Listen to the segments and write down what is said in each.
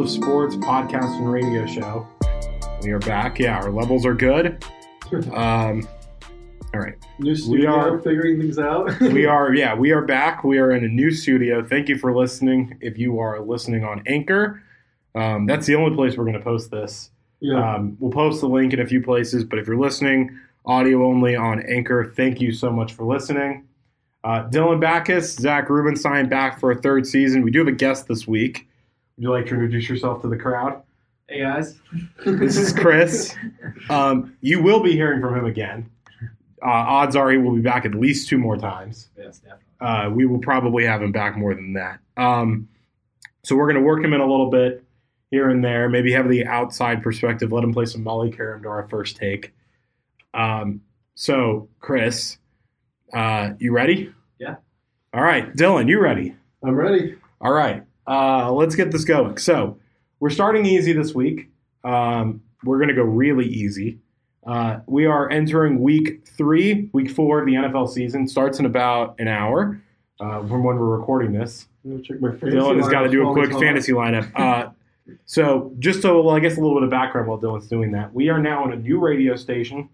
World of Sports podcast and radio show. We are back. Yeah, our levels are good. Um, all right. New studio, are- figuring things out. We are, yeah, we are back. We are in a new studio. Thank you for listening. If you are listening on Anchor, um, that's the only place we're going to post this. yeah. Um, we'll post the link in a few places, but if you're listening audio only on Anchor, thank you so much for listening. Uh, Dylan Backus, Zach Rubenstein back for a third season. We do have a guest this week. Would you like to introduce yourself to the crowd? Hey guys. This is Chris. Um, you will be hearing from him again. Uh, odds are he will be back at least two more times. Yes, definitely. Uh, we will probably have him back more than that. Um, so we're going to work him in a little bit here and there. Maybe have the outside perspective. Let him play some Molly Karam to our first take. Um, so Chris, uh, you ready? Yeah. All right, Dylan, you ready? I'm ready. All right, uh, let's get this going. So we're starting easy this week. Um, we're going to go really easy. Uh, we are entering week three, week four of the NFL season. Starts in about an hour uh, from when we're recording this. I'm gonna check my fantasy Dylan has got to do a quick fantasy lineup. Uh, so, just so, well, I guess a little bit of background while Dylan's doing that. We are now in a new radio station,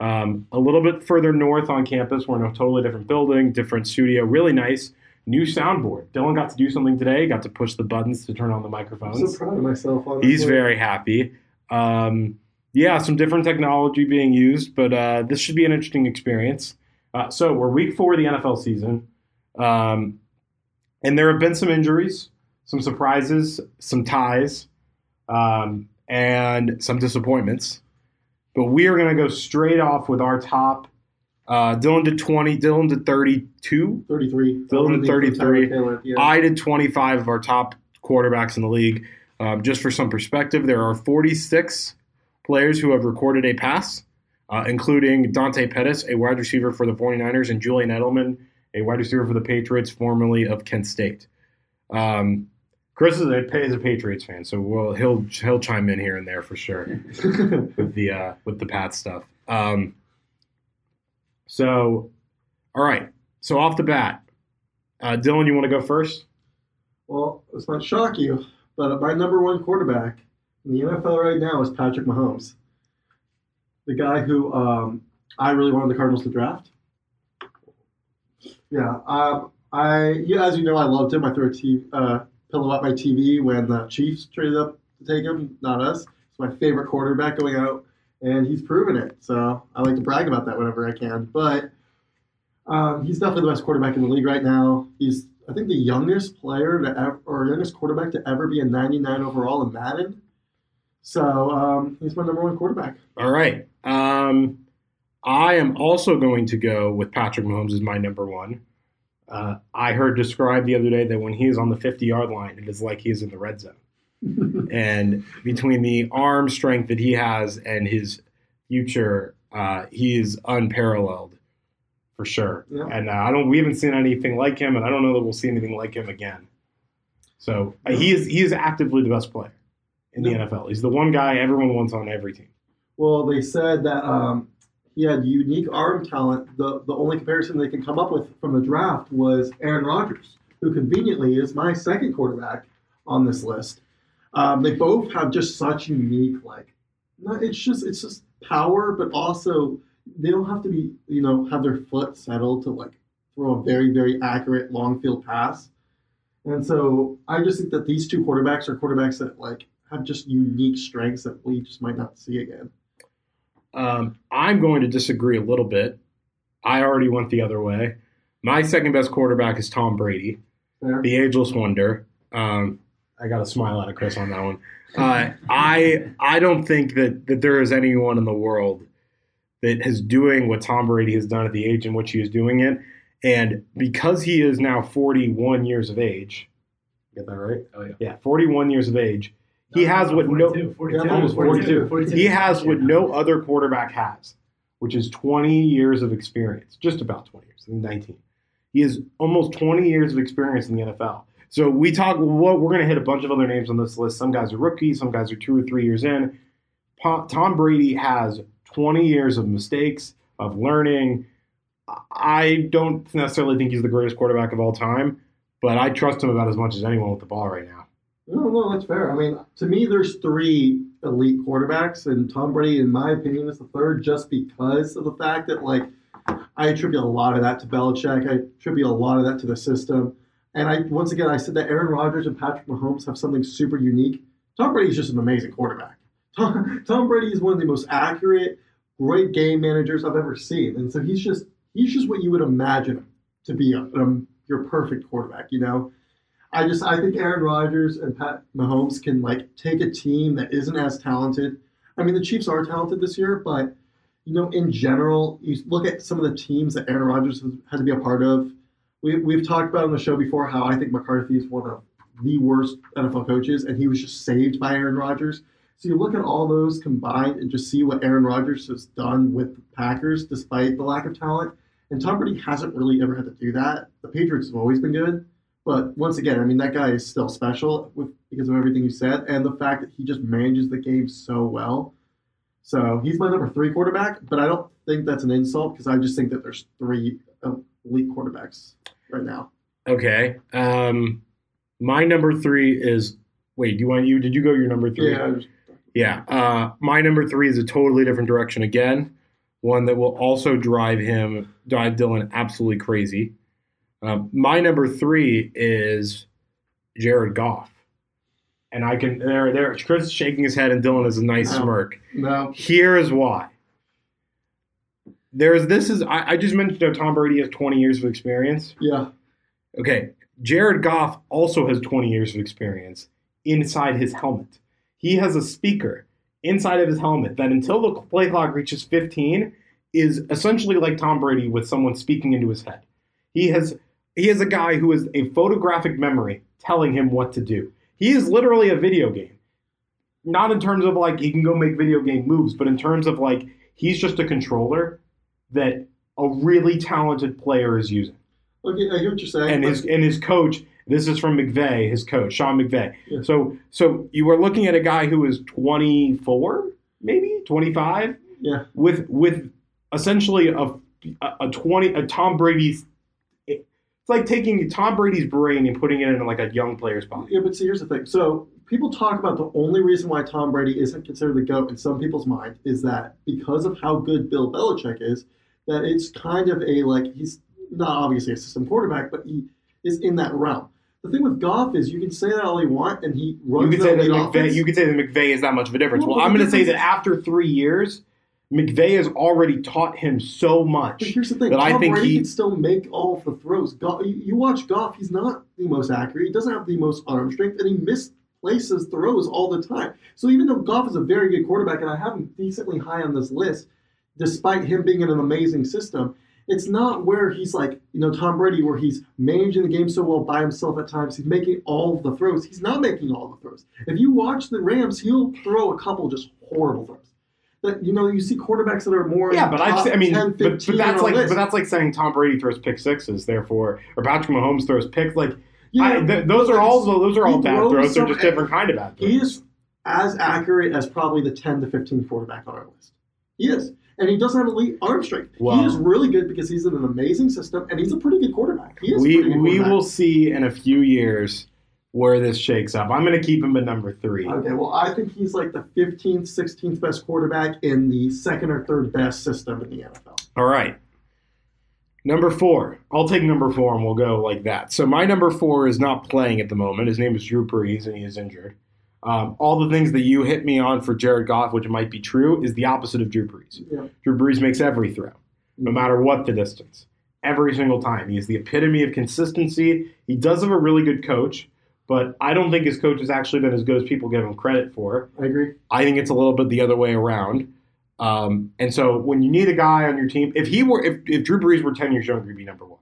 um, a little bit further north on campus. We're in a totally different building, different studio, really nice. New soundboard. Dylan got to do something today, got to push the buttons to turn on the I'm microphones. so proud of myself. Honestly. He's very happy. Um, yeah, some different technology being used, but uh, this should be an interesting experience. Uh, so we're week four of the NFL season, um, and there have been some injuries, some surprises, some ties, um, and some disappointments. But we are going to go straight off with our top. Uh, Dylan did 20. Dylan did 32. 33. Dylan I'm 33. Taylor, yeah. I did 25 of our top quarterbacks in the league. Um, just for some perspective, there are 46 players who have recorded a pass, uh, including Dante Pettis, a wide receiver for the 49ers, and Julian Edelman, a wide receiver for the Patriots, formerly of Kent State. Um, Chris is a, is a Patriots fan, so we'll, he'll he'll chime in here and there for sure with the uh, with the Pat stuff. Um, so, all right. So off the bat, uh, Dylan, you want to go first? well, let's not shock you, but my number one quarterback in the NFL right now is Patrick Mahomes, the guy who um, I really wanted the Cardinals to draft. Yeah, um, I yeah, as you know, I loved him. I threw a t- uh, pillow at my TV when the Chiefs traded up to take him, not us. It's my favorite quarterback going out, and he's proven it. So I like to brag about that whenever I can. But um, he's definitely the best quarterback in the league right now. He's I think the youngest player to ever, or youngest quarterback to ever be a 99 overall in Madden. So um, he's my number one quarterback. All right. Um, I am also going to go with Patrick Mahomes as my number one. Uh, I heard described the other day that when he is on the 50 yard line, it is like he is in the red zone. and between the arm strength that he has and his future, uh, he is unparalleled for sure. Yeah. And uh, I don't, we haven't seen anything like him, and I don't know that we'll see anything like him again. So uh, he is he is actively the best player in the Yeah. NFL. He's the one guy everyone wants on every team. Well, they said that um, he had unique arm talent. The the only comparison they can come up with from the draft was Aaron Rodgers, who conveniently is my second quarterback on this list. Um, they both have just such unique like, no, it's just it's just power, but also they don't have to be you know have their foot settled to like throw a very very accurate long field pass. And so I just think that these two quarterbacks are quarterbacks that like have just unique strengths that we just might not see again. Um, I'm going to disagree a little bit. I already went the other way. My second best quarterback is Tom Brady, Fair. the ageless wonder. Um, I got a smile out of Chris on that one. Uh, I I don't think that that there is anyone in the world that is doing what Tom Brady has done at the age in which he is doing it, and because he is now 41 years of age, get that right? Oh yeah. Yeah, 41 years of age. He has what no 42, 42, Yeah, almost 42. 42. he has what no other quarterback has, which is 20 years of experience, just about 20 years, 19. He has almost 20 years of experience in the NFL. So we talk. We're going to hit a bunch of other names on this list. Some guys are rookies, some guys are two or three years in. Tom Brady has 20 years of mistakes, of learning. I don't necessarily think he's the greatest quarterback of all time, but I trust him about as much as anyone with the ball right now. No, no, that's fair. I mean, to me, there's three elite quarterbacks, and Tom Brady, in my opinion, is the third, just because of the fact that like I attribute a lot of that to Belichick. I attribute a lot of that to the system. And I once again I said that Aaron Rodgers and Patrick Mahomes have something super unique. Tom Brady is just an amazing quarterback. Tom, Tom Brady is one of the most accurate, great game managers I've ever seen, and so he's just he's just what you would imagine to be a, a, your perfect quarterback. You know, I just I think Aaron Rodgers and Pat Mahomes can like take a team that isn't as talented. I mean, the Chiefs are talented this year, but you know, in general, you look at some of the teams that Aaron Rodgers has had to be a part of. We, we've talked about on the show before how I think McCarthy is one of the worst NFL coaches, and he was just saved by Aaron Rodgers. So you look at all those combined and just see what Aaron Rodgers has done with the Packers despite the lack of talent. And Tom Brady hasn't really ever had to do that. The Patriots have always been good. But once again, I mean, that guy is still special with, because of everything you said and the fact that he just manages the game so well. So he's my number three quarterback, but I don't think that's an insult because I just think that there's three uh, elite quarterbacks right now. Okay. Um, my number three is wait. Do you want you? Did you go your number three? Yeah. Yeah. Uh, my number three is a totally different direction again. One that will also drive him, drive Dylan absolutely crazy. Um, my number three is Jared Goff. And I can there there Chris is shaking his head and Dylan has a nice No. smirk. No. Here is why. There is this is I, I just mentioned how Tom Brady has 20 years of experience. Yeah. Okay, Jared Goff also has 20 years of experience inside his helmet. He has a speaker inside of his helmet that until the play clock reaches 15 is essentially like Tom Brady with someone speaking into his head. He has he is a guy who has a photographic memory telling him what to do. He is literally a video game. Not in terms of like he can go make video game moves, but in terms of like he's just a controller that a really talented player is using Okay, I hear what you're saying. and his and his coach. This is from McVay, his coach, Sean McVay. Yeah. So so you were looking at a guy who is 24, maybe 25, yeah. with with essentially a a 20 a Tom Brady's. It's like taking Tom Brady's brain and putting it in like a young player's body. Yeah, but see, here's the thing. So people talk about the only reason why Tom Brady isn't considered the GOAT in some people's mind is that because of how good Bill Belichick is, that it's kind of a like he's not obviously a system quarterback, but he is in that realm. The thing with Goff is you can say that all you want, and he You runs could say that McVay. offense. You can say that McVay is that much of a difference. Well, Well, I'm going to say that after three years, McVay has already taught him so much. But here's the thing: that I Tom think Brady he- can still make all of the throws. Goff, you you watch Goff; he's not the most accurate. He doesn't have the most arm strength, and he misplaces throws all the time. So even though Goff is a very good quarterback, and I have him decently high on this list, despite him being in an amazing system, it's not where he's like you know Tom Brady, where he's managing the game so well by himself at times. He's making all the throws. He's not making all the throws. If you watch the Rams, he'll throw a couple just horrible throws. That you know, you see quarterbacks that are more Yeah, but top I, I mean, 10, but, but that's like, but that's like saying Tom Brady throws pick sixes, therefore, or Patrick Mahomes throws picks. Like, Yeah, I, th- those are all those are all bad throws. They're just different kind of bad throws. He is as accurate as probably the 10 to 15 quarterback on our list. He is. And he doesn't have elite arm strength. Wow. He is really good because he's in an amazing system and he's a pretty good quarterback. He is we pretty good we will see in a few years where this shakes up. I'm going to keep him at number three. Okay, well, I think he's like the 15th, 16th best quarterback in the second or third best system in the NFL. All right. Number four. I'll take number four and we'll go like that. So my number four is not playing at the moment. His name is Drew Brees and he is injured. Um, all the things that you hit me on for Jared Goff, which might be true, is the opposite of Drew Brees. Yeah. Drew Brees makes every throw, no matter what the distance, every single time. He is the epitome of consistency. He does have a really good coach, but I don't think his coach has actually been as good as people give him credit for. I agree. I think it's a little bit the other way around. Um, and so when you need a guy on your team, if he were, if, if Drew Brees were ten years younger, he'd be number one.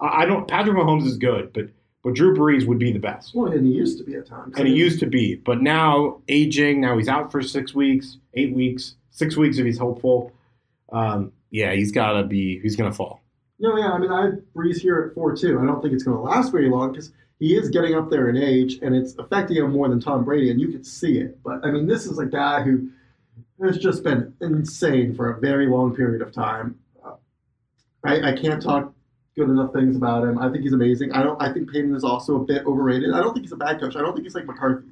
I, I don't. Patrick Mahomes is good, but but Drew Brees would be the best, Well, and he used to be at times. and he used to be. But now aging, now he's out for six weeks, eight weeks, six weeks if he's hopeful. Um, yeah, he's got to be. He's gonna fall. No, yeah, I mean, I have Brees here at 4 2. I don't think it's going to last very long because he is getting up there in age and it's affecting him more than Tom Brady, and you could see it. But, I mean, this is a guy who has just been insane for a very long period of time. Uh, I, I can't talk good enough things about him. I think he's amazing. I don't. I think Payton is also a bit overrated. I don't think he's a bad coach. I don't think he's like McCarthy.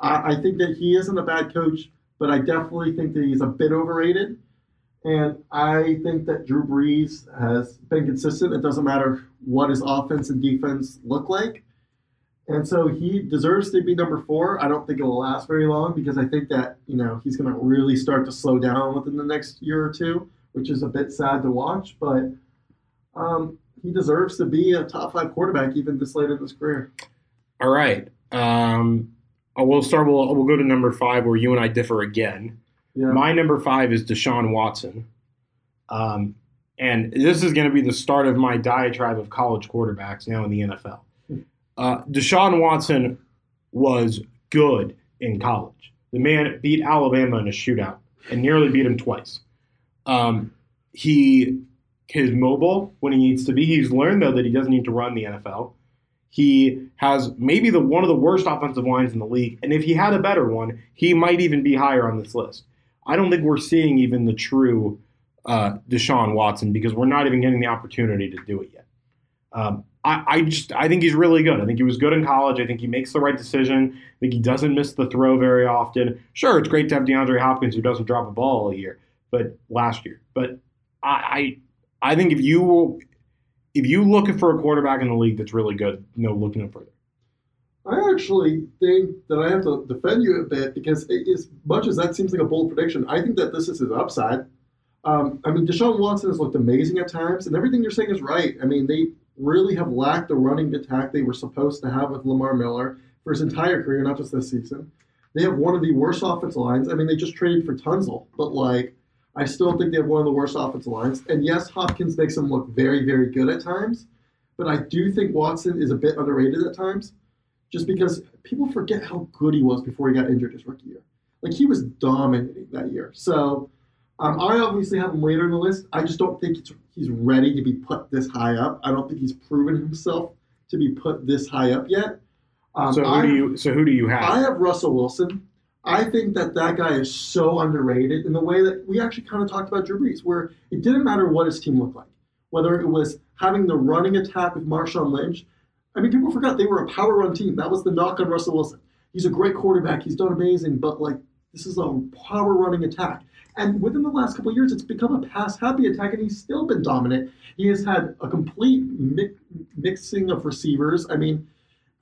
I, I think that he isn't a bad coach, but I definitely think that he's a bit overrated. And I think that Drew Brees has been consistent. It doesn't matter what his offense and defense look like. And so he deserves to be number four. I don't think it'll last very long because I think that, you know, he's going to really start to slow down within the next year or two, which is a bit sad to watch. But um, he deserves to be a top five quarterback even this late in his career. All right. Um, we'll start. We'll, we'll go to number five where you and I differ again. Yeah. My number five is Deshaun Watson. Um, and this is going to be the start of my diatribe of college quarterbacks now in the NFL. Uh, Deshaun Watson was good in college. The man beat Alabama in a shootout and nearly beat him twice. Um, he is mobile when he needs to be. He's learned though that he doesn't need to run the NFL. He has maybe the one of the worst offensive lines in the league, and if he had a better one, he might even be higher on this list. I don't think we're seeing even the true uh, Deshaun Watson because we're not even getting the opportunity to do it yet. Um, I, I, just I think he's really good. I think he was good in college. I think he makes the right decision. I think he doesn't miss the throw very often. Sure, it's great to have DeAndre Hopkins who doesn't drop a ball all year, but last year. But I I, think if you if you looking for a quarterback in the league that's really good, no, look no further. I actually think that I have to defend you a bit because it, as much as that seems like a bold prediction, I think that this is his upside. Um, I mean, Deshaun Watson has looked amazing at times, and everything you're saying is right. I mean, they really have lacked the running attack they were supposed to have with Lamar Miller for his entire career, not just this season. They have one of the worst offensive lines. I mean, they just traded for Tunsil, but like, I still think they have one of the worst offensive lines. And yes, Hopkins makes them look very, very good at times, but I do think Watson is a bit underrated at times, just because people forget how good he was before he got injured his rookie year. Like he was dominating that year. So um, I obviously have him later in the list. I just don't think he's ready to be put this high up. I don't think he's proven himself to be put this high up yet. Um, so who I, do you? So who do you have? I have Russell Wilson. I think that that guy is so underrated in the way that we actually kind of talked about Drew Brees, where it didn't matter what his team looked like, whether it was having the running attack with Marshawn Lynch. I mean, people forgot they were a power run team. That was the knock on Russell Wilson. He's a great quarterback. He's done amazing, but like this is a power running attack. And within the last couple years, it's become a pass happy attack, and he's still been dominant. He has had a complete mi- mixing of receivers. I mean,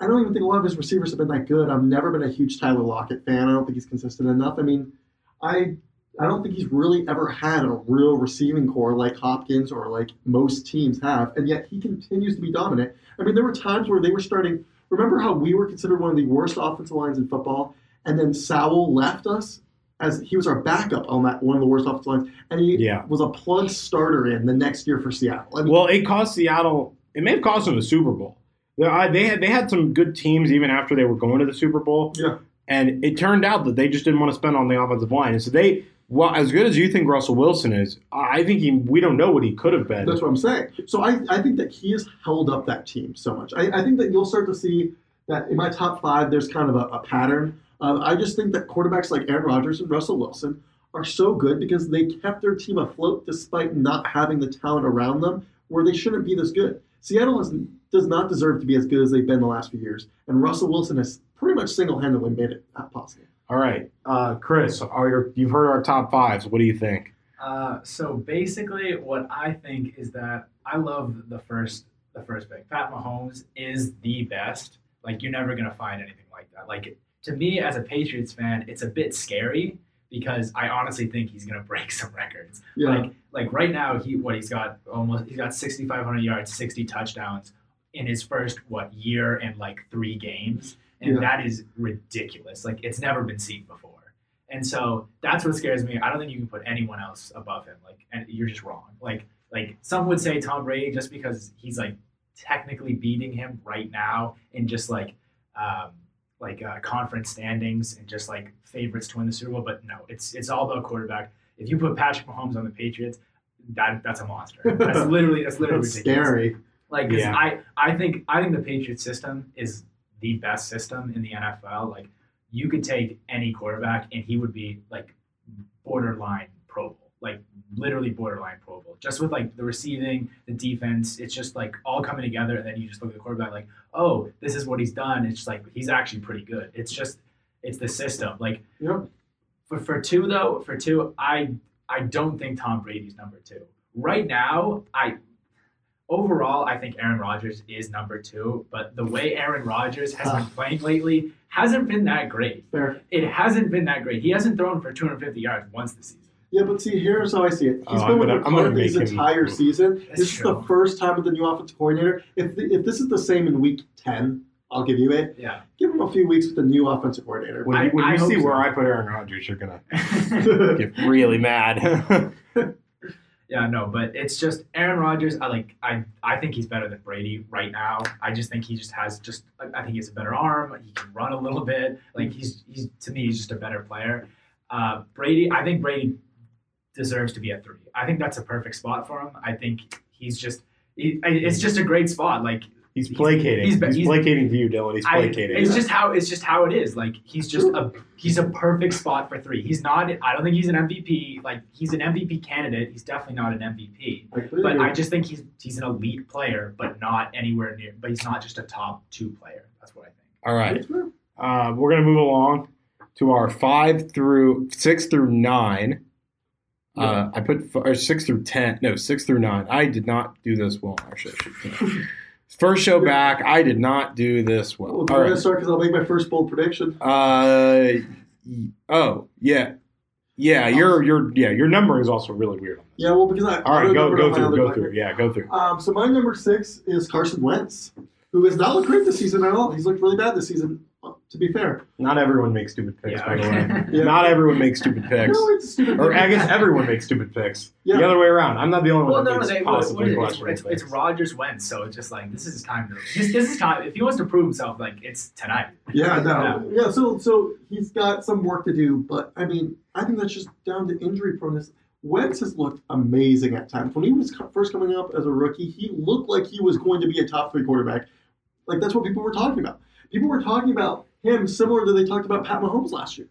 I don't even think a lot of his receivers have been that good. I've never been a huge Tyler Lockett fan. I don't think he's consistent enough. I mean, I I don't think he's really ever had a real receiving corps like Hopkins or like most teams have, and yet he continues to be dominant. I mean, there were times where they were starting. Remember how we were considered one of the worst offensive lines in football, and then Sowell left us as he was our backup on that one of the worst offensive lines, and he yeah. was a plug starter in the next year for Seattle. I mean, well, it cost Seattle. It may have cost them the Super Bowl. They had they had some good teams even after they were going to the Super Bowl. Yeah, and it turned out that they just didn't want to spend on the offensive line, and so they. Well, as good as you think Russell Wilson is, I think he. We don't know what he could have been. That's what I'm saying. So I, I think that he has held up that team so much. I, I think that you'll start to see that in my top five, there's kind of a, a pattern. Uh, I just think that quarterbacks like Aaron Rodgers and Russell Wilson are so good because they kept their team afloat despite not having the talent around them where they shouldn't be this good. Seattle is, does not deserve to be as good as they've been the last few years, and Russell Wilson has pretty much single-handedly made it possible. All right, uh, Chris, your, you've heard our top fives. What do you think? Uh, so basically, what I think is that I love the first the first pick. Pat Mahomes is the best. Like you're never gonna find anything like that. Like to me, as a Patriots fan, it's a bit scary because I honestly think he's gonna break some records. Yeah. Like like right now, he what he's got almost he's got 6,500 yards, 60 touchdowns in his first what year and like three games, and Yeah. that is ridiculous. Like it's never been seen before. And so that's what scares me. I don't think you can put anyone else above him. Like, and you're just wrong. Like, like some would say Tom Brady just because he's like technically beating him right now in just like um, like uh, conference standings and just like favorites to win the Super Bowl. But no, it's it's all about quarterback. If you put Patrick Mahomes on the Patriots, that that's a monster. That's literally that's literally That's scary. Like 'cause Yeah. I I think I think the Patriots system is the best system in the NFL. Like you could take any quarterback and he would be like borderline Pro Bowl, like literally borderline Pro Bowl. Just with like the receiving, the defense, it's just like all coming together, and then you just look at the quarterback like, oh, this is what he's done. It's just like he's actually pretty good. It's just it's the system. Like Yep. for for two though, for two, I I don't think Tom Brady's number two right now. I overall I think Aaron Rodgers is number two, but the way Aaron Rodgers has been ah. playing lately hasn't been that great. Fair. It hasn't been that great. He hasn't thrown for 250 yards once this season. Yeah, but see, here's how I see it. He's Oh, been I'm with gonna- McCarthy his make him- entire season. That's this is the first time with the new offensive coordinator. If the, if this is the same in week ten, I'll give you it. Yeah. Give him a few weeks with the new offensive coordinator. When, I- you, when I you see so. where I put Aaron Rodgers, you're gonna get really mad. Yeah, no, but it's just Aaron Rodgers. I like. I I think he's better than Brady right now. I just think he just has just. I think he has a better arm. He can run a little bit. Like he's he's to me he's just a better player. Uh, Brady. I think Brady deserves to be at three. I think that's a perfect spot for him. I think he's just. It's just a great spot. Like he's placating. he's- He's, he's- placating to you, Dylan. He's I, placating. it's just how it's just how it is. Like he's just a he's a perfect spot for three. He's not. I don't think he's an MVP. Like he's an MVP candidate. He's definitely not an MVP. I But. I just think he's he's an elite player, but not anywhere near. But he's not just a top two player. That's what I think. All right. Uh, we're gonna move along to our five through six through nine. Uh, I put f- or six through ten. No, six through nine. I did not do this well. Actually, I should- first show back. I did not do this well. Well, gonna right. start because I'll make my first bold prediction. Uh, oh yeah, yeah. Your your yeah your numbering is also really weird. Yeah, well, because I All right, go go through go record. through. Yeah, go through. Um, so my number six is Carson Wentz, who has not looked great this season at all. He's looked really bad this season. To be fair, Not everyone makes stupid picks, Yeah, by the way. Yeah. Not everyone makes stupid picks. no, it's stupid. Or I guess everyone makes stupid picks. Yeah. The other way around. I'm not the only Well, one that no, makes they, what, what possibly? It's, it's, it's. Rogers Wentz, so it's just like this is his time to. This, this is time. If he wants to prove himself, like it's tonight. Yeah, no, yeah. So, so he's got some work to do, but I mean, I think that's just down to injury proneness. Wentz has looked amazing at times. When he was first coming up as a rookie, he looked like he was going to be a top three quarterback. Like that's what people were talking about. People were talking about him similar to they talked about Pat Mahomes last year,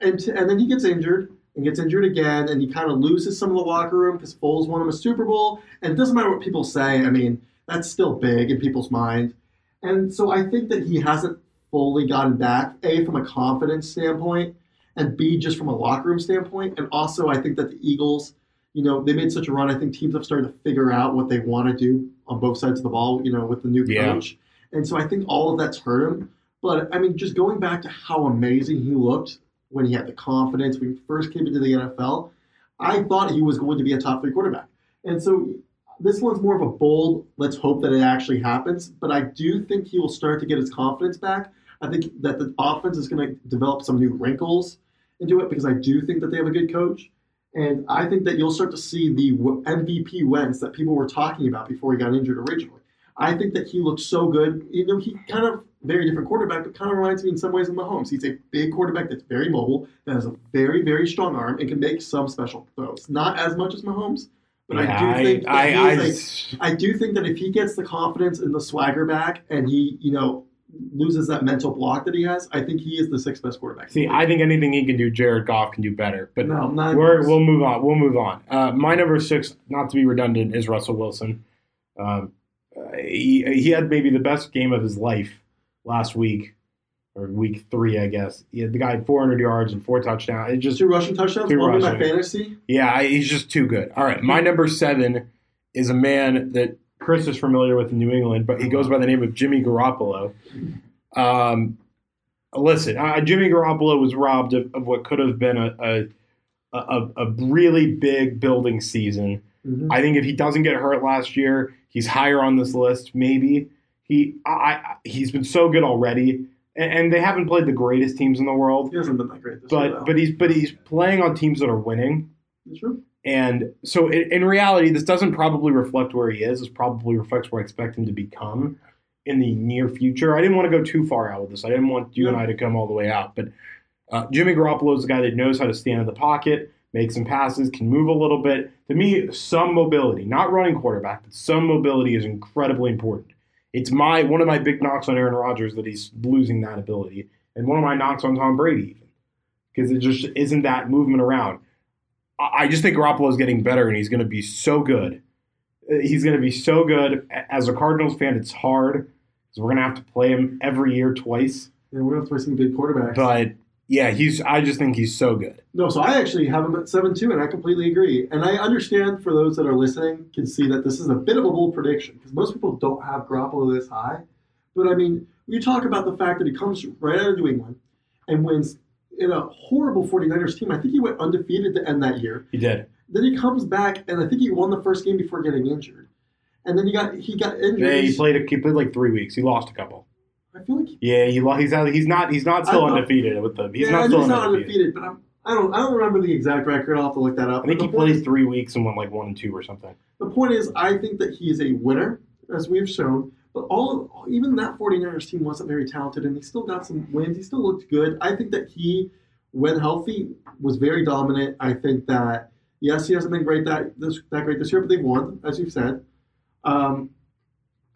and t- and then he gets injured and gets injured again, and he kind of loses some of the locker room because Foles won him a Super Bowl, and it doesn't matter what people say. I mean, that's still big in people's mind, and so I think that he hasn't fully gotten back. A from a confidence standpoint, and B just from a locker room standpoint, and also I think that the Eagles. You know, they made such a run. I think teams have started to figure out what they want to do on both sides of the ball, you know, with the new Yeah. coach. And so I think all of that's hurt him. But I mean, just going back to how amazing he looked when he had the confidence when he first came into the NFL, I thought he was going to be a top three quarterback. And so this one's more of a bold, let's hope that it actually happens. But I do think he will start to get his confidence back. I think that the offense is going to develop some new wrinkles into it because I do think that they have a good coach. And I think that you'll start to see the MVP Wentz that people were talking about before he got injured originally. I think that he looked so good. You know, he kind of very different quarterback, but kind of reminds me in some ways of Mahomes. He's a big quarterback that's very mobile, that has a very, very strong arm, and can make some special throws. Not as much as Mahomes, but Yeah, I do think that I, I, is a- I do think that if he gets the confidence and the swagger back, and he, you know, loses that mental block that he has, I think he is the sixth best quarterback. see. I think anything he can do, Jared Goff can do better. But no, not We're, we'll move on. We'll move on. Uh, my number six, not to be redundant, is Russell Wilson. Um, uh, he, he had maybe the best game of his life last week, or week three, I guess. He had, the guy had 400 yards and four touchdowns. It just two rushing touchdowns, Two one rushing. fantasy. yeah, I, he's just too good. All right, my number seven is a man that Chris is familiar with in New England, but he goes by the name of Jimmy Garoppolo. Um, listen, uh, Jimmy Garoppolo was robbed of, of what could have been a, a a, a really big building season. Mhm. I think if he doesn't get hurt last year, he's higher on this list. Maybe he I, I he's been so good already, and, and they haven't played the greatest teams in the world. He hasn't been that great this year, But but he's but he's playing on teams that are winning. It's true. And so, in, in reality, this doesn't probably reflect where he is. This probably reflects where I expect him to become in the near future. I didn't want to go too far out with this. I didn't want you and I to come all the way out. But uh, Jimmy Garoppolo is a guy that knows how to stand in the pocket, make some passes, can move a little bit. To me, some mobility, not running quarterback, but some mobility is incredibly important. It's my one of my big knocks on Aaron Rodgers that he's losing that ability, and one of my knocks on Tom Brady, even because it just isn't that movement around. I just think Garoppolo is getting better, and he's going to be so good. He's going to be so good. As a Cardinals fan, it's hard because we're going to have to play him every year twice. Yeah, we're not facing big quarterbacks. But yeah, he's. I just think he's so good. No, so I actually have him at seven two, and I completely agree. And I understand for those that are listening can see that this is a bit of a bold prediction because most people don't have Garoppolo this high. But I mean, you talk about the fact that he comes right out of New England and wins in a horrible 49ers team. I think he went undefeated to end that year. He did. Then he comes back, and I think he won the first game before getting injured. And then he got he got injured. Yeah, he played. A, he played like three weeks. He lost a couple. I feel like he, Yeah, he he's out, he's not he's not still thought- undefeated with them. He's yeah, not still he's not undefeated. undefeated, but I'm, I don't I don't remember the exact record. I'll have to look that up. I think he is- played three weeks and went like one and two or something. The point is, I think that he is a winner, as we've shown. But all, even that 49ers team wasn't very talented, and he still got some wins. He still looked good. I think that he, when healthy, was very dominant. I think that yes, he hasn't been great that this that great this year, but they've won, as you've said. Um,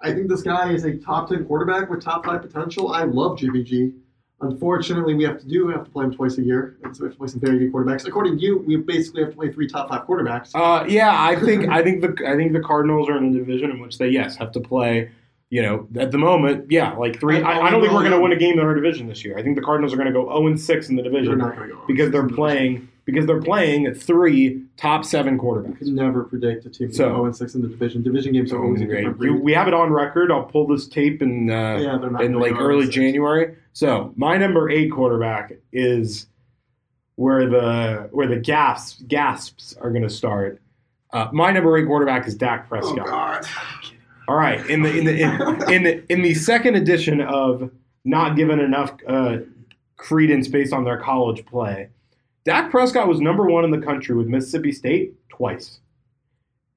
I think this guy is a top 10 quarterback with top five potential. I love Jimmy G. Unfortunately, we have to do we have to play him twice a year, and so we have to play some very good quarterbacks. According to you, we basically have to play three top five quarterbacks. Uh, yeah, I think I think the I think the Cardinals are in a division in which they yes have to play. You know, at the moment, yeah, like three. I, I don't think we're going to win a game in our division this year. I think the Cardinals are going to go zero and six in the They're division not go because they're playing because they're playing three top seven quarterbacks. never predict a team So- so, 0 and 6 in the division. Division games are always a Great. You- we have it on record. I'll pull this tape in uh, yeah, in like early January. So my number eight quarterback is where the where the gasps gasps are going to start. Uh, my number eight quarterback is Dak Oh Prescott. God! All right, in the in the in, in the in the second edition of not given enough uh, credence based on their college play, Dak Prescott was number one in the country with Mississippi State twice.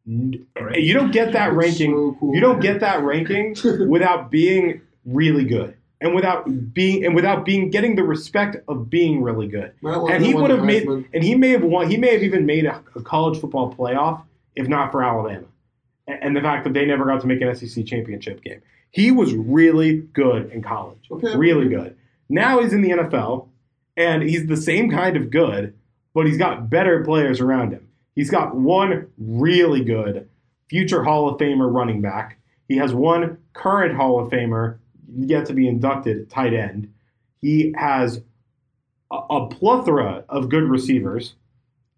You don't get that ranking. So cool. You don't get that ranking without being really good and without being and without being getting the respect of being really good. And he would have made Heisman. and he may have won. He may have even made a, a college football playoff if not for Alabama, and, and the fact that they never got to make an SEC championship game. He was really good in college, Okay. really good. Now he's in the NFL, and he's the same kind of good, but he's got better players around him. He's got one really good future Hall of Famer running back. He has one current Hall of Famer yet to be inducted tight end. He has a, a plethora of good receivers,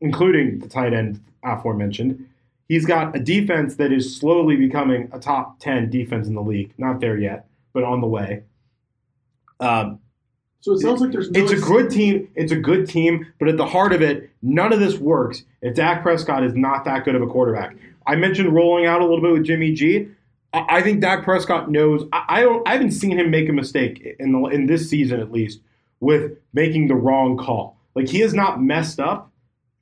including the tight end aforementioned. He's got a defense that is slowly becoming a top 10 defense in the league. Not there yet, but on the way. Um, So it sounds like there's no. it's a good team. It's a good team, but at the heart of it, none of this works if Dak Prescott is not that good of a quarterback. I mentioned rolling out a little bit with Jimmy G. I I think Dak Prescott knows. I I don't. I haven't seen him make a mistake in the in this season at least with making the wrong call. Like he has not messed up,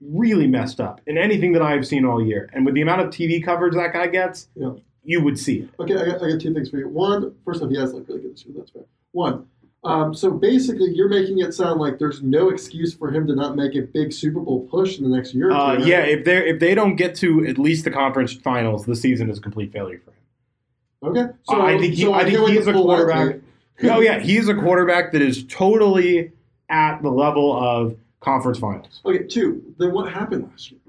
really messed up in anything that I have seen all year. And with the amount of TV coverage that guy gets, Yeah. you would see it. Okay, I got, I got two things for you. One, first off, he has looked really good this year. That's fair. One, um, so basically, you're making it sound like there's no excuse for him to not make a big Super Bowl push in the next year. or Uh, two, yeah, if they if they don't get to at least the conference finals, the season is a complete failure for him. Okay. So I think he, so I think can't wait he to is a quarterback. Oh yeah, he's a quarterback that is totally at the level of conference finals Okay. Two. Then what happened last year?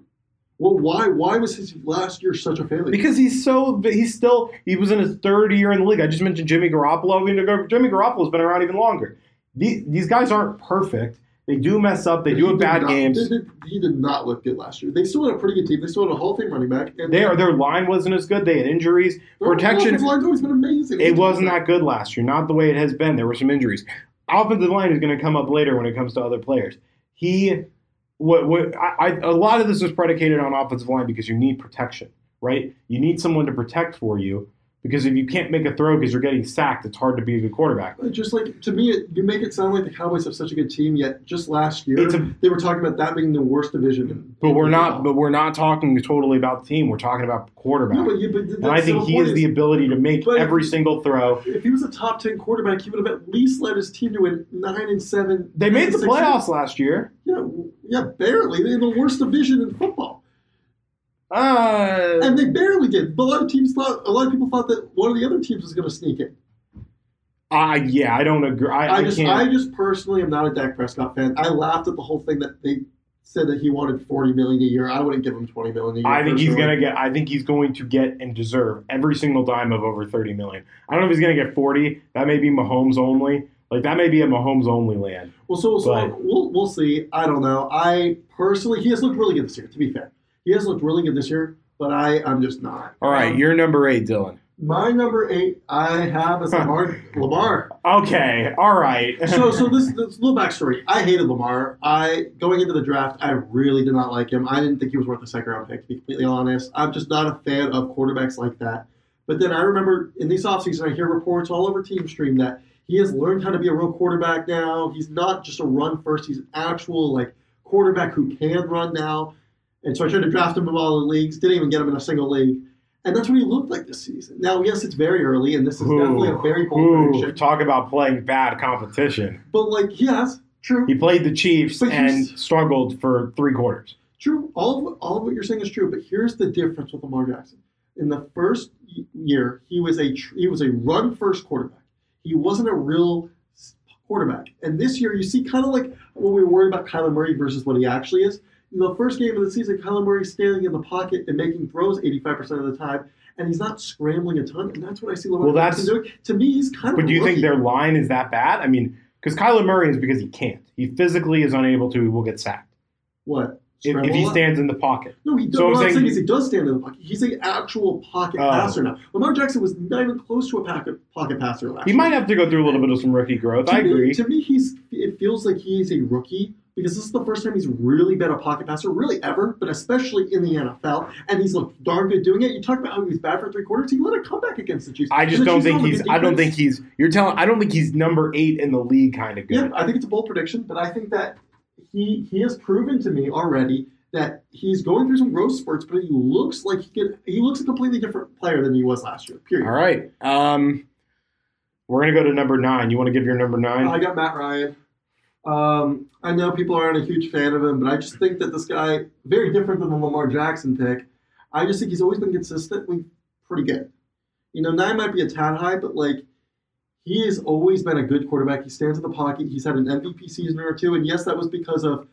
Well, why why was his last year such a failure? because he's so he's still he was in his third year in the league. I just mentioned Jimmy Garoppolo. I mean, Jimmy Garoppolo's been around even longer. These, these guys aren't perfect. They do mess up. They He do have bad not- games. He did, he did not look good last year. They still had a pretty good team. They still had a Hall of Fame running back. And Their their line wasn't as good. They had injuries. protection- line's always been amazing. It wasn't that good last year. Not the way it has been. There were some injuries. Offensive line is going to come up later when it comes to other players. He, what, what I, I, a lot of this is predicated on offensive line because you need protection, right? You need someone to protect for you because if you can't make a throw because you're getting sacked, it's hard to be a good quarterback. Just like to me, it, you make it sound like the Cowboys have such a good team. Yet just last year, a- they were talking about that being the worst division. In, But we're not. But we're not talking totally about the team. We're talking about quarterback. No, but, you, but and I think he has the ability to make every single throw. If he was a top ten quarterback, he would have at least led his team to win nine and seven. They made the playoffs last year. Yeah, yeah, barely. They're in the worst division in football, Uh, and they barely did. But a lot of teams thought, a lot of people thought that one of the other teams was going to sneak in. uh, yeah, I don't agree. I, I, I just, can't. I just personally am not a Dak Prescott fan. I laughed at the whole thing that they said that he wanted forty million a year, I wouldn't give him twenty million a year. I think he's gonna get. I think he's going to get and deserve every single dime of over thirty million. I don't know if he's gonna get forty. That may be Mahomes only. Like that may be a Mahomes only land. Well, so, so But- we'll we'll see. I don't know. I personally, he has looked really good this year. To be fair, he has looked really good this year, but I I'm just not. All right, Um, you're number eight, Dylan. my number eight. I have is Lamar. Lamar. Okay, all right. So so this this little backstory. I hated Lamar. I going into the draft, I really did not like him. I didn't think he was worth a second round pick. To be completely honest, I'm just not a fan of quarterbacks like that. But then I remember in this offseason, I hear reports all over Team Stream that he has learned how to be a real quarterback now. He's not just a run first. He's an actual like quarterback who can run now. And so I tried to draft him in all the leagues. Didn't even get him in a single league. And that's what he looked like this season. Now, yes, it's very early, and this is definitely a very bold Ooh, prediction. talk about playing bad competition. But like, yes, true. He played the Chiefs But and struggled for three quarters. True. All of, what, all of what you're saying is true, but here's the difference with Lamar Jackson. In the first year, he was a tr- he was a run first quarterback. He wasn't a real quarterback. And this year, you see kind of like when we were worried about Kyler Murray versus what he actually is. In the first game of the season, Kyler Murray's standing in the pocket and making throws 85% of the time, and he's not scrambling a ton. And that's what I see Lamar Well, that's- doing. To me, he's kind of. But do you think their line is that bad? I mean, because Kyler Murray is because he can't. He physically is unable to. He will get sacked what? If, if he stands in the pocket. No, he does. So what I'm saying- saying is he does stand in the pocket. He's an actual pocket Oh. passer now. Lamar Jackson was not even close to a pocket pocket passer last He year. might have to go through a little bit of some rookie growth. To I me- agree. To me, he's it feels like he is a rookie because this is the first time he's really been a pocket passer, really ever, but especially in the NFL. And he's looked darn good doing it. You talk about how he was bad for three quarters. He let a comeback against the Chiefs. I just don't Chiefs think he's. I don't think he's. You're telling. I don't think he's number eight in the league. Kind of good. Yeah, I think it's a bold prediction, but I think that he he has proven to me already that he's going through some growth spurts, but he looks like he can. He looks a completely different player than he was last year. Period. All right. Um, we're gonna go to number nine. You want to give your number nine? I got Matt Ryan. Um, I know people aren't a huge fan of him, but I just think that this guy, very different than the Lamar Jackson pick. I just think he's always been consistently pretty good. You know, nine might be a tad high, but like he has always been a good quarterback. He stands in the pocket. He's had an MVP season or two, and yes, that was because of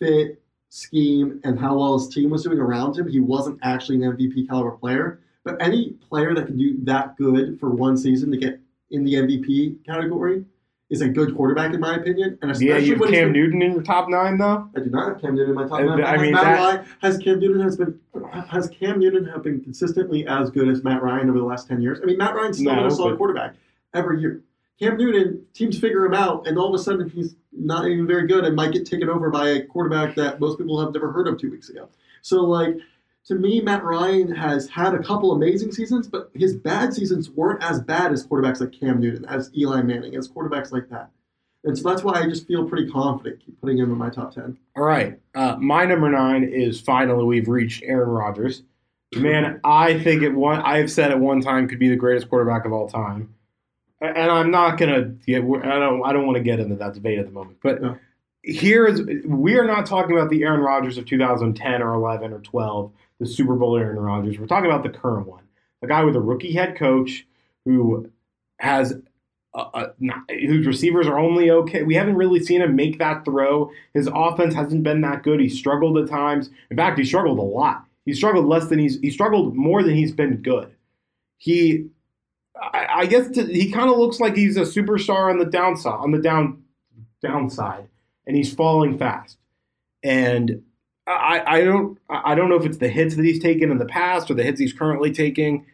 fit, scheme, and how well his team was doing around him. He wasn't actually an MVP caliber player, but any player that can do that good for one season to get in the MVP category is a good quarterback, in my opinion. And especially yeah, you have Cam been- Newton in your top nine though. I do not have Cam Newton in my top Uh, nine. I Has mean, Matt that- Ryan, has Cam Newton has been has Cam Newton have been consistently as good as Matt Ryan over the last ten years? I mean, Matt Ryan's still No, been a solid quarterback every year. Cam Newton, teams figure him out, and all of a sudden he's not even very good and might get taken over by a quarterback that most people have never heard of two weeks ago. So, like, to me, Matt Ryan has had a couple amazing seasons, but his bad seasons weren't as bad as quarterbacks like Cam Newton, as Eli Manning, as quarterbacks like that. And so that's why I just feel pretty confident keep putting him in my top 10. All right. Uh, my number nine is finally we've reached Aaron Rodgers. Man, I think it one. I have said at one time could be the greatest quarterback of all time, and I'm not gonna get. I don't. I don't want to get into that debate at the moment. But No. here is we are not talking about the Aaron Rodgers of 2010 or 11 or 12, the Super Bowl Aaron Rodgers. We're talking about the current one, a guy with a rookie head coach who has uh, uh, not, whose receivers are only okay. We haven't really seen him make that throw. His offense hasn't been that good. He struggled at times. In fact, he struggled a lot. He struggled less than he's he struggled more than he's been good. He, I, I guess, to, he kind of looks like he's a superstar on the downside, on the down downside, and he's falling fast. And I, I don't I don't know if it's the hits that he's taken in the past or the hits he's currently taking.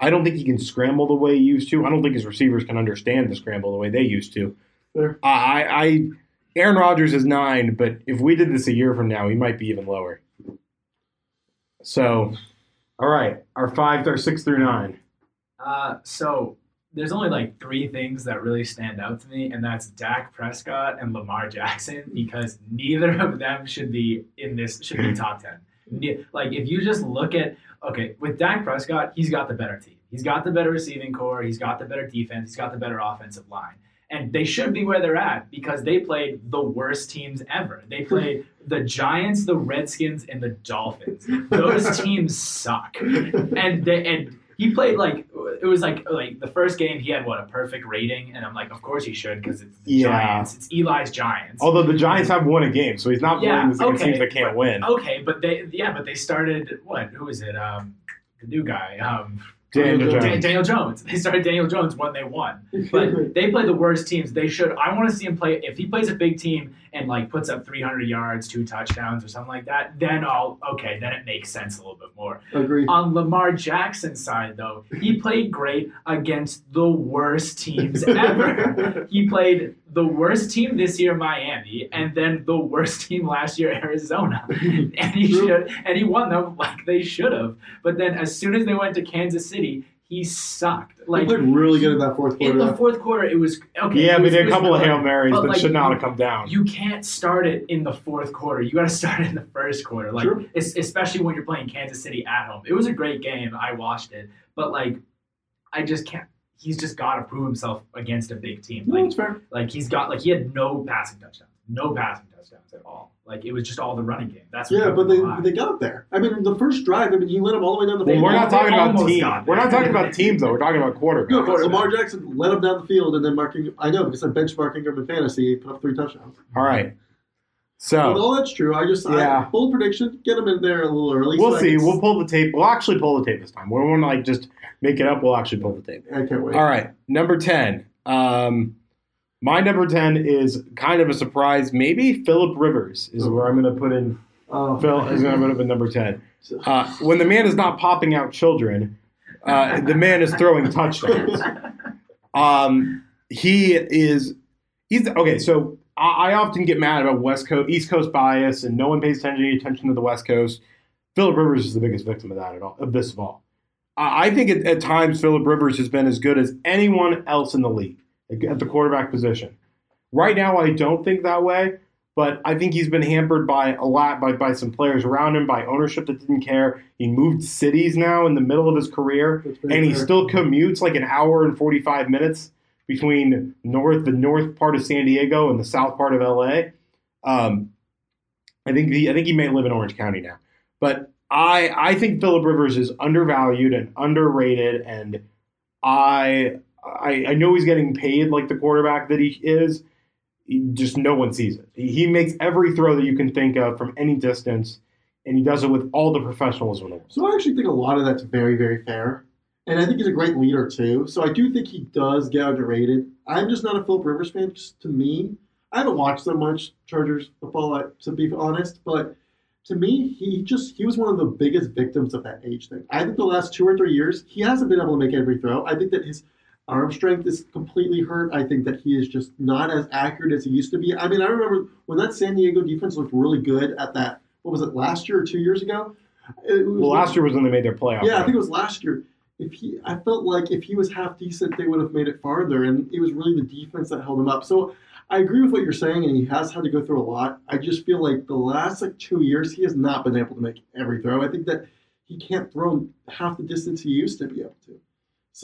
I don't think he can scramble the way he used to. I don't think his receivers can understand the scramble the way they used to. Fair. I, I Aaron Rodgers is nine, but if we did this a year from now, he might be even lower. So, all right, our five, our six through nine. Uh, so there's only like three things that really stand out to me, and that's Dak Prescott and Lamar Jackson because neither of them should be in this should be top ten. Like if you just look at okay with Dak Prescott, he's got the better team. He's got the better receiving corps. He's got the better defense. He's got the better offensive line. And they should be where they're at because they played the worst teams ever. They played the Giants, the Redskins, and the Dolphins. Those teams suck and they, and he played like it was like like the first game he had what a perfect rating, and I'm like, of course he should because it's the Yeah. Giants. It's Eli's Giants. Although the Giants have won a game, so he's not Yeah, playing okay. teams that can't win. Okay, but they yeah, but they started what? Who is it? Um, the new guy. Um, Daniel Jones. Daniel Jones. They started Daniel Jones when they won. But they play the worst teams. They should. I want to see him play. If he plays a big team and like puts up 300 yards, two touchdowns, or something like that, then I'll okay. Then it makes sense a little bit more. Agree. On Lamar Jackson's side, though, he played great against the worst teams ever. he played the worst team this year, Miami, and then the worst team last year, Arizona. And he should, and he won them like they should have. But then, as soon as they went to Kansas City, he sucked. They Like played really good in that fourth quarter. in quarter. the fourth quarter, it was okay. yeah, it but was, they it had a couple of. Hail Marys But, that like, should not have come down. You can't start it in the fourth quarter. You got to start it in the first quarter, like True. es- especially when you're playing Kansas City at home. It was a great game. I watched it, but like, I just can't. He's just got to prove himself against a big team. no, Like, it's fair. like he's got like he had no passing touchdowns, no passing touchdowns at all. Like it was just all the running game. That's what Yeah, kept but they alive. they got there. I mean, the first drive. I mean, he led them all the way down the well, field. we're not They talking about almost teams. We're not talking about teams, though. We're talking about quarterbacks. No, but Lamar Jackson led them down the field, and then marking. I know because I bench Mark Ingram in fantasy, he put up three touchdowns. All right. But So all that's true. I just Yeah. I, bold prediction. Get him in there a little early. we'll so see. can- We'll pull the tape. We'll actually pull the tape this time. We won't like just make it up. We'll actually pull the tape. I can't wait. All right, number ten. Um, my number ten is kind of a surprise. Maybe Philip Rivers is where I'm going to put in. Oh, Phil is going to put up in number ten. Uh, when the man is not popping out children, uh, the man is throwing touchdowns. Um, he is. He's okay. So I, I often get mad about West Coast, East Coast bias, and no one pays attention, attention to the West Coast. Philip Rivers is the biggest victim of that at all. Of this of all, I, I think at, at times Philip Rivers has been as good as anyone else in the league at the quarterback position. Right now, I don't think that way. But I think he's been hampered by a lot by, by some players around him, by ownership that didn't care. He moved cities now in the middle of his career and he fair. still commutes like an hour and 45 minutes between north the north part of San Diego and the south part of LA. Um, I think he I think he may live in Orange County now, but I I think Philip Rivers is undervalued and underrated, and I I, I know he's getting paid like the quarterback that he is. Just no one sees it. He, makes every throw that you can think of from any distance, and he does it with all the professionalism. So I actually think a lot of that's very, very fair. And I think he's a great leader too. So I do think he does get underrated. I'm just not a Philip Rivers fan. Just to me, I haven't watched so much Chargers football, like, to be honest. But to me, he just he was one of the biggest victims of that age thing. I think the last two or three years, he hasn't been able to make every throw. I think that his arm strength is completely hurt. I think that he is just not as accurate as he used to be. I mean, I remember when that San Diego defense looked really good at that. What was it last year or two years ago? Well, last year was when they made their playoff. yeah, I think it was last year. If he, I felt like if he was half decent, they would have made it farther, and it was really the defense that held him up. So I agree with what you're saying, and he has had to go through a lot. I just feel like the last like two years, he has not been able to make every throw. I think that he can't throw half the distance he used to be able to.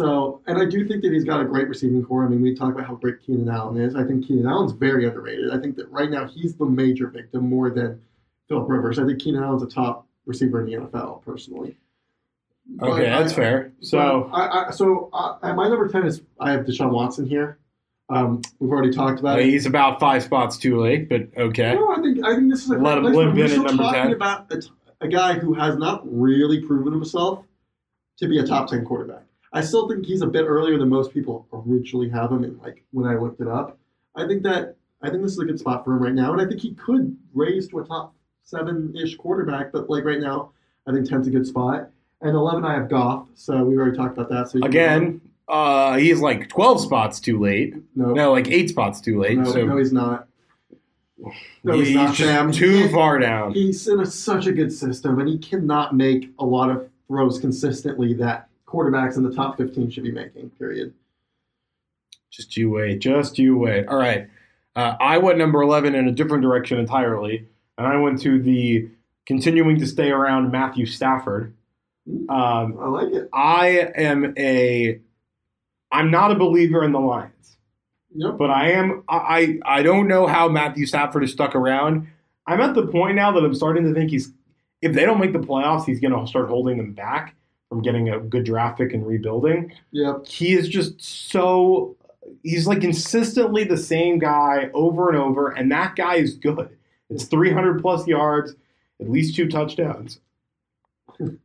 So, and I do think that he's got a great receiving corps. I mean, we talk about how great Keenan Allen is. I think Keenan Allen's very underrated. I think that right now he's the major victim more than Philip Rivers. I think Keenan Allen's a top receiver in the NFL, personally. But Okay, that's I- fair. So so, I, I, so uh, at my number ten is I have Deshaun Watson here. Um, we've already talked uh, about it. he's about five spots too late, but okay. No, I think I think this is a Let him live in at number talking 10. about a, t- a guy who has not really proven himself to be a top ten quarterback. I still think he's a bit earlier than most people originally have him. And like when I looked it up, I think that I think this is a good spot for him right now, and I think he could raise to a top seven ish quarterback. But like right now, I think 10's a good spot. And eleven, I have Goff. So we've already talked about that. So Again, uh, he's like twelve spots too late. no, No, like eight spots too late. no, so no, he's not. No, he's, he's, not, Sam. too far down. He's in a, such a good system, and he cannot make a lot of throws consistently that quarterbacks in the top 15 should be making, period. Just you wait. Just you wait. All right. Uh, I went number 11 in a different direction entirely, and I went to the continuing to stay around Matthew Stafford. Um, I like it. I am a. I'm not a believer in the Lions, Yep. but I am. I I I don't know how Matthew Stafford is stuck around. I'm at the point now that I'm starting to think he's. If they don't make the playoffs, he's going to start holding them back from getting a good draft pick and rebuilding. Yep. He is just so he's like consistently the same guy over and over, and that guy is good. It's 300 plus yards, at least two touchdowns,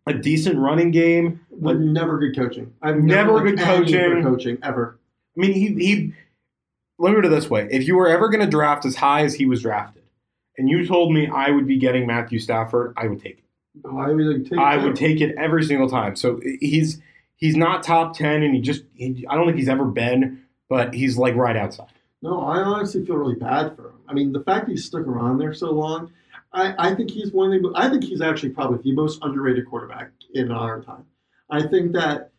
a decent running game. But never good coaching. I've Never never, good coaching. coaching ever. I mean, he he. Let me put it this way: if you were ever going to draft as high as he was drafted, and you told me I would be getting Matthew Stafford, I would take it. I would like, take I it. would take it every single time. So he's he's not top ten, and he just he, I don't think he's ever been, but he's like right outside. No, I honestly feel really bad for him. I mean, the fact that he's stuck around there so long, I, I think he's one of the. I think he's actually probably the most underrated quarterback in our time. I think that,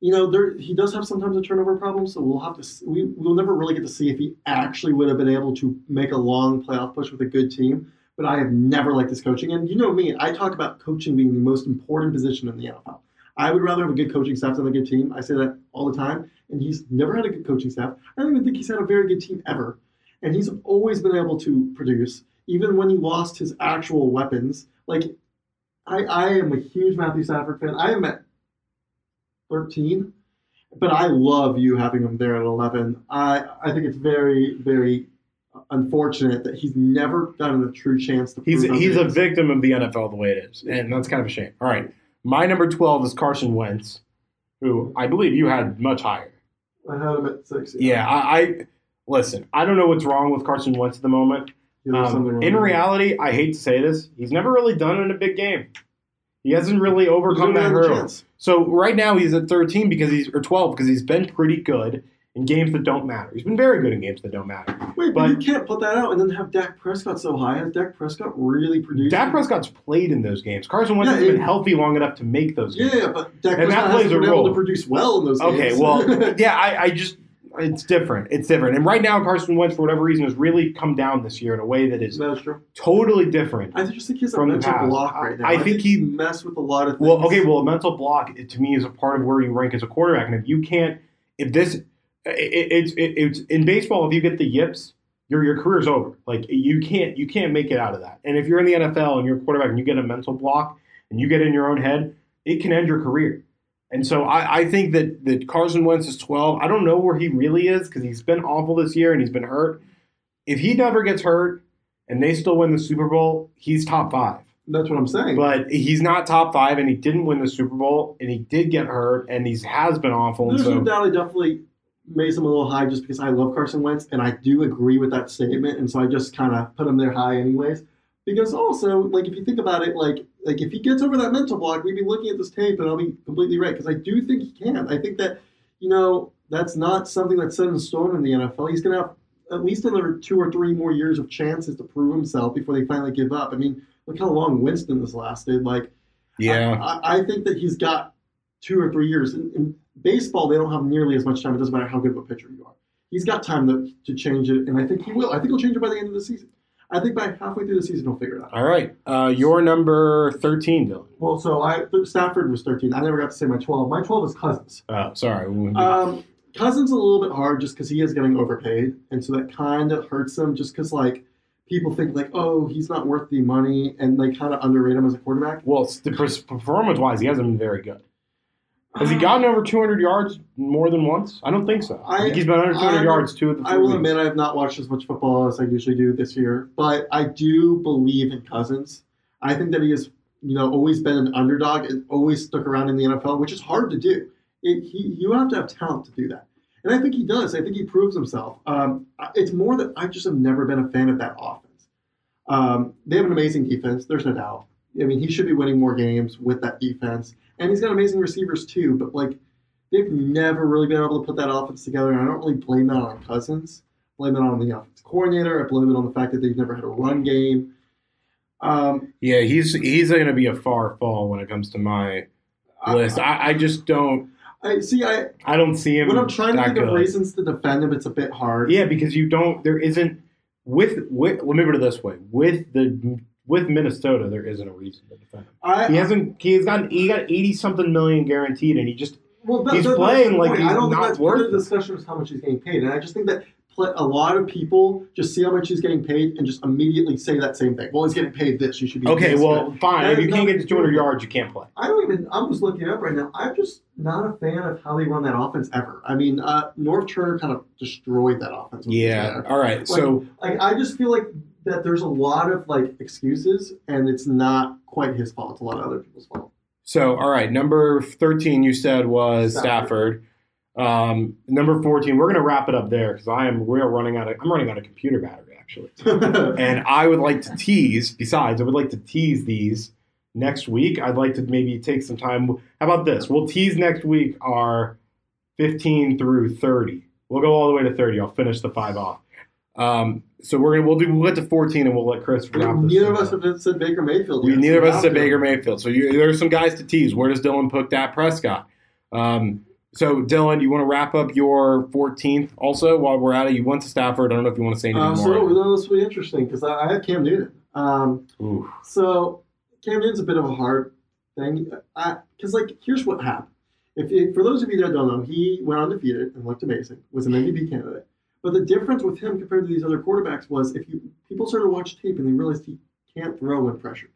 you know, there he does have sometimes a turnover problem, so we'll have to. We we'll never really get to see if he actually would have been able to make a long playoff push with a good team. But I have never liked his coaching, and you know me, I talk about coaching being the most important position in the NFL. I would rather have a good coaching staff than a good team. I say that all the time, and he's never had a good coaching staff. I don't even think he's had a very good team ever and he's always been able to produce, even when he lost his actual weapons. Like, I, I am a huge Matthew Stafford fan. I am at 13, but I love you having him there at 11. I, I think it's very, very unfortunate that he's never gotten a true chance to He's he's a victim of the NFL the way it is, and that's kind of a shame. All right, my number twelve is Carson Wentz, who I believe you had much higher. I had him at six. Yeah, I, I listen. I don't know what's wrong with Carson Wentz at the moment. Yeah, there's something Um, wrong in reality, I hate to say this, he's never really done it in a big game. He hasn't really overcome that hurdle. So right now he's at 13 because he's or 12 because he's been pretty good in games that don't matter. He's been very good in games that don't matter. Wait, but, But- you can't put that out and then have Dak Prescott so high. Has Dak Prescott really produced? Dak Prescott's played in those games. Carson Wentz Yeah, has been healthy long enough to make those Yeah, games. yeah, but Dak And Prescott a been able to produce well in those games. Okay, well, yeah, I, I just it's different. It's different. And right now Carson Wentz for whatever reason has really come down this year in a way that is that's true. totally different. I just think he's a From the mental block right now. I think he- he's messed with a lot of things. Well, okay, well, a mental block it, to me is a part of where you rank as a quarterback, and if you can't, if this, it, it's it, it's in baseball, if you get the yips, your your career's over. Like you can't you can't make it out of that. And if you're in the NFL and you're a quarterback and you get a mental block and you get in your own head, it can end your career. And so I, I think that that Carson Wentz is 12. I don't know where he really is because he's been awful this year and he's been hurt. If he never gets hurt and they still win the Super Bowl, he's top five. that's what I'm saying. But he's not top five, and he didn't win the Super Bowl, and he did get hurt, and he has been awful. There's no so, doubt definitely made him a little high just because I love Carson Wentz and I do agree with that statement, and so I just kind of put him there high anyways. Because also, like if you think about it, like like if he gets over that mental block, we'd be looking at this tape and I'll be completely right because I do think he can. I think that you know that's not something that's set in stone in the NFL. He's gonna have at least another two or three more years of chances to prove himself before they finally give up. I mean, look how long Winston has lasted. Like yeah, I, I think that he's got two or three years. In, in baseball, they don't have nearly as much time. It doesn't matter how good of a pitcher you are. He's got time to, to change it, and I think he will. I think he'll change it by the end of the season. I think by halfway through the season, he'll figure it out. all right. Uh, your number thirteen, Dylan. Well, so I Stafford was 13. I never got to say my 12. My 12 is Cousins. Oh, sorry. Um, Cousins is a little bit hard just because he is getting overpaid, and so that kind of hurts him. Just because like people think like, oh, he's not worth the money, and they kind of underrate him as a quarterback. well, performance wise, he hasn't been very good. Has he gotten over 200 yards more than once? I don't think so. I, I- think he's been under 200 I- yards two of the three I will weeks. admit I have not watched as much football as I usually do this year, but I do believe in Cousins. I think that he has, you know, always been an underdog and always stuck around in the NFL, which is hard to do. It, he, you have to have talent to do that, and I think he does. I think he proves himself. Um, it's more that I just have never been a fan of that offense. Um, they have an amazing defense. There's no doubt. I mean, he should be winning more games with that defense, and he's got amazing receivers too. But like, they've never really been able to put that offense together, and I don't really blame that on Cousins. I blame it on the offensive coordinator. I blame it on the fact that they've never had a run game. Um, Yeah, he's he's going to be a far fall when it comes to my list. I, I just don't. I see. I I don't see him. when I'm trying to think of reasons to defend him, it's a bit hard. Yeah, because you don't. There isn't with with. Let me put it this way: with the with Minnesota, there isn't a reason to defend him. I, He hasn't. He's gotten. He got eighty something million guaranteed, and he just. Well, that, He's that- playing like he's I don't not think that's worth part the discussion is how much he's getting paid, and I just think that a lot of people just see how much he's getting paid and just immediately say that same thing. Well, he's getting paid this. You should be Okay, well, fine. If has you can't get to to 200 yards, you can't play. I don't even. I'm just looking it up right now. I'm just not a fan of how they run that offense ever. I mean, uh, Norv Turner kind of destroyed that offense. he Yeah. All right. So Like I just feel like that there's a lot of like excuses, and it's not quite his fault. It's a lot of other people's fault. so all right. Number 13 you said was Stafford. Um, number 14. We're gonna wrap it up there because I am we are running out of I'm running out of computer battery actually. And I would like to tease. Besides, I would like to tease these next week. I'd like to maybe take some time. How about this? We'll tease next week our 15 through 30. We'll go all the way to 30. I'll finish the five off. Um, so we're gonna we'll do we'll get to 14 and we'll let Chris wrap this. neither of us have said Baker Mayfield. We neither of us said. Baker Mayfield. So you, there's some guys to tease. Where does Dylan put Dak Prescott? Um, so Dylan, you want to wrap up your 14th also while we're at it? You went to Stafford. I don't know if you want to say anything Um, more. so no, this will be interesting because I, I have Cam Newton. Um, Ooh. So Cam Newton's a bit of a hard thing because, like, here's what happened. If, if for those of you that don't know, he went undefeated and looked amazing, was an MVP candidate. But the difference with him compared to these other quarterbacks was if you people started to watch tape and they realized he can't throw when pressured.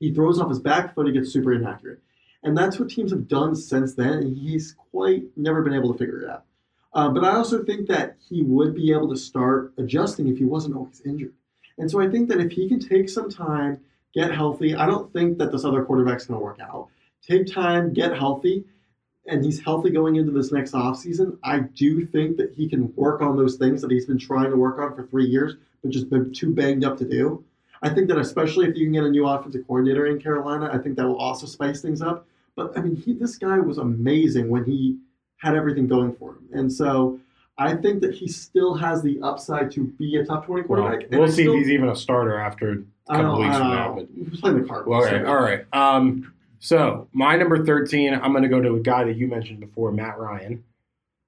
He throws off his back foot, he gets super inaccurate, and that's what teams have done since then. And he's quite never been able to figure it out. Uh, but I also think that he would be able to start adjusting if he wasn't always injured. And so I think that if he can take some time, get healthy, I don't think that this other quarterback's going to work out. Take time, get healthy, and he's healthy going into this next offseason. I do think that he can work on those things that he's been trying to work on for three years, but just been too banged up to do. I think that especially if you can get a new offensive coordinator in Carolina, I think that will also spice things up. But I mean, he, this guy was amazing when he had everything going for him, and so I think that he still has the upside to be a top twenty quarterback. we'll see still- if he's even a starter after a couple weeks from now. know. But He playing the Cardinals. Well, okay, so- all right. Um, so my number thirteen, I'm going to go to a guy that you mentioned before, Matt Ryan.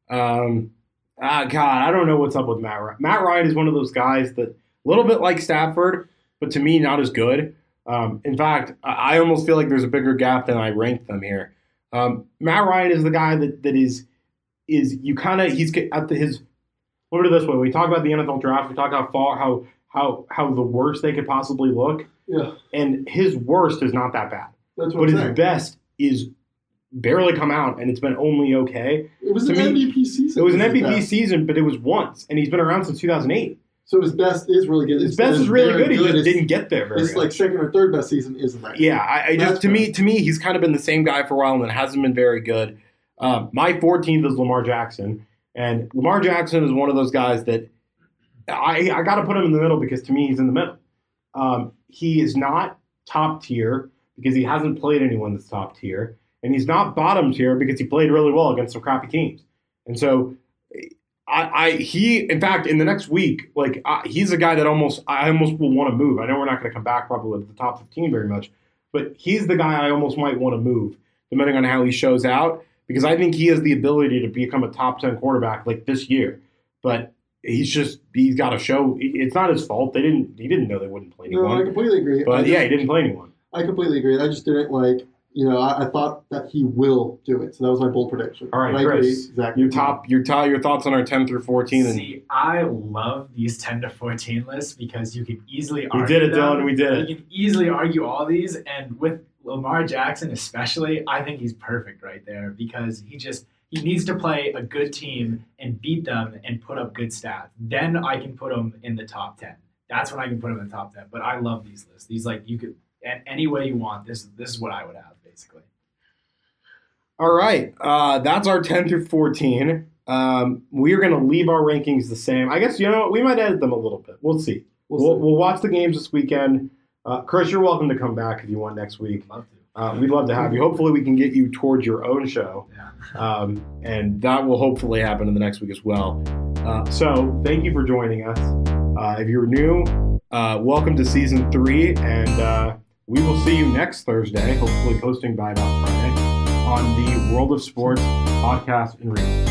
Um, ah, God, I don't know what's up with Matt Ryan. Matt Ryan is one of those guys that a little bit like Stafford, but to me, not as good. Um, in fact, I almost feel like there's a bigger gap than I ranked them here. Um, Matt Ryan is the guy that that is is you kind of he's at the, his. Put it this way: we talk about the NFL draft, we talk how far how how how the worst they could possibly look Yeah, and his worst is not that bad, that's what but I'm his saying. best is barely come out, and it's been only okay. It was to an me, MVP season. It was an MVP best. season, but it was once, and he's been around since 2008. So his best is really good. His It's- best is really good. He just His- didn't get there very His like second or third best season isn't that. Yeah, I, I just to me to me he's kind of been the same guy for a while and it hasn't been very good. Um, my 14th is Lamar Jackson, and Lamar Jackson is one of those guys that I I got to put him in the middle because to me he's in the middle. Um, he is not top tier because he hasn't played anyone that's top tier, and he's not bottom tier because he played really well against some crappy teams. And so, I, I he in fact in the next week, like I, he's a guy that almost I almost will want to move. I know we're not going to come back probably to the top 15 very much, but he's the guy I almost might want to move depending on how he shows out because I think he has the ability to become a top 10 quarterback like this year. But he's just he's got to show it's not his fault. They didn't he didn't know they wouldn't play No, I completely agree. But just- yeah, he didn't play anyone. I completely agree. I just didn't like. You know, I, I thought that he will do it, so that was my bold prediction. All right, But agree Chris, exactly. Your top your top your thoughts on our 10 through 14 and See, I love these 10 to 14 lists because you can easily argue we did it, them. Dylan. We did it. You can easily argue all these, and with Lamar Jackson especially, I think he's perfect right there because he just he needs to play a good team and beat them and put up good stats. Then I can put him in the top 10. That's when I can put him in the top 10. But I love these lists. These like you could and any way you want. This this is what I would have basically. All right, uh, that's our 10 through 14. Um, we are going to leave our rankings the same. I guess you know what? we might edit them a little bit. We'll see. We'll We'll, see. we'll watch the games this weekend. Uh, Chris, you're welcome to come back if you want next week. Love to. Uh, we'd love to have you. Hopefully, we can get you towards your own show, Yeah. um, and that will hopefully happen in the next week as well. Uh, so, thank you for joining us. Uh, if you're new, uh, welcome to season three, and uh, we will see you next Thursday, hopefully posting by about Friday, on the World of Sports podcast and radio.